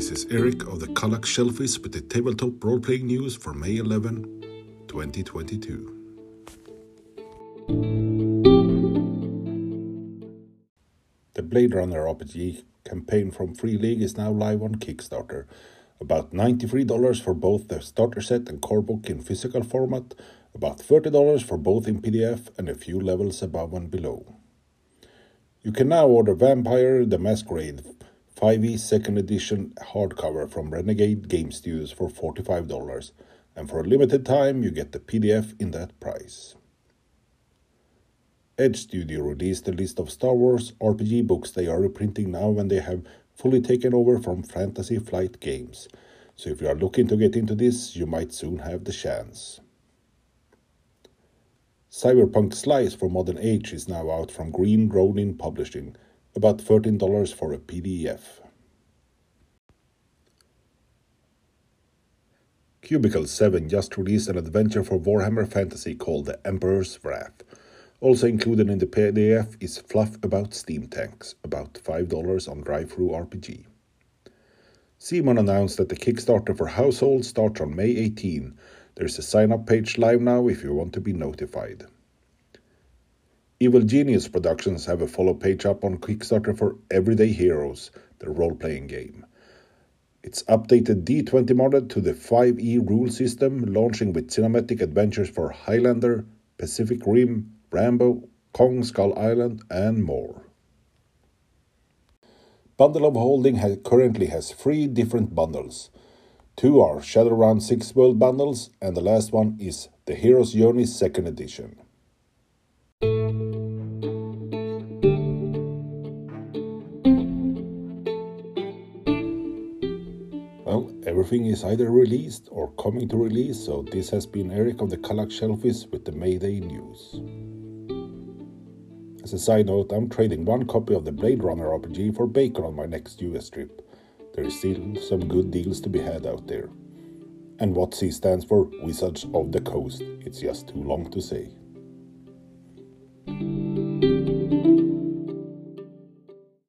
This is Eric of the Kallax Shelfies with the tabletop role playing news for May 11, 2022. The Blade Runner RPG campaign from Free League is now live on Kickstarter. About $93 for both the starter set and core book in physical format, about $30 for both in PDF, and a few levels above and below. You can now order Vampire the Masquerade 5e second edition hardcover from Renegade Game Studios for $45, and for a limited time you get the PDF in that price. Edge Studio released a list of Star Wars RPG books they are reprinting now when they have fully taken over from Fantasy Flight Games. So if you are looking to get into this, you might soon have the chance. Cyberpunk Slice for Modern Age is now out from Green Ronin Publishing, about $13 for a PDF. Cubicle 7 just released an adventure for Warhammer Fantasy called The Emperor's Wrath. Also included in the PDF is fluff about steam tanks, about $5 on Drive-Thru DriveThruRPG. CMON announced that the Kickstarter for Household starts on May 18. There's a sign up page live now if you want to be notified. Evil Genius Productions have a follow page up on Kickstarter for Everyday Heroes, the role playing game. It's updated D20 Modern to the 5e rule system, launching with cinematic adventures for Highlander, Pacific Rim, Rambo, Kong Skull Island, and more. Bundle of Holding has, currently has three different bundles. Two are Shadowrun 6 World bundles, and the last one is the Hero's Journey 2nd Edition. Well, everything is either released or coming to release, so this has been Eric of the Kallax Shelfies with the Mayday news. As a side note, I'm trading one copy of the Blade Runner RPG for bacon on my next US trip. There is still some good deals to be had out there. And WotC stands for Wizards of the Coast, it's just too long to say.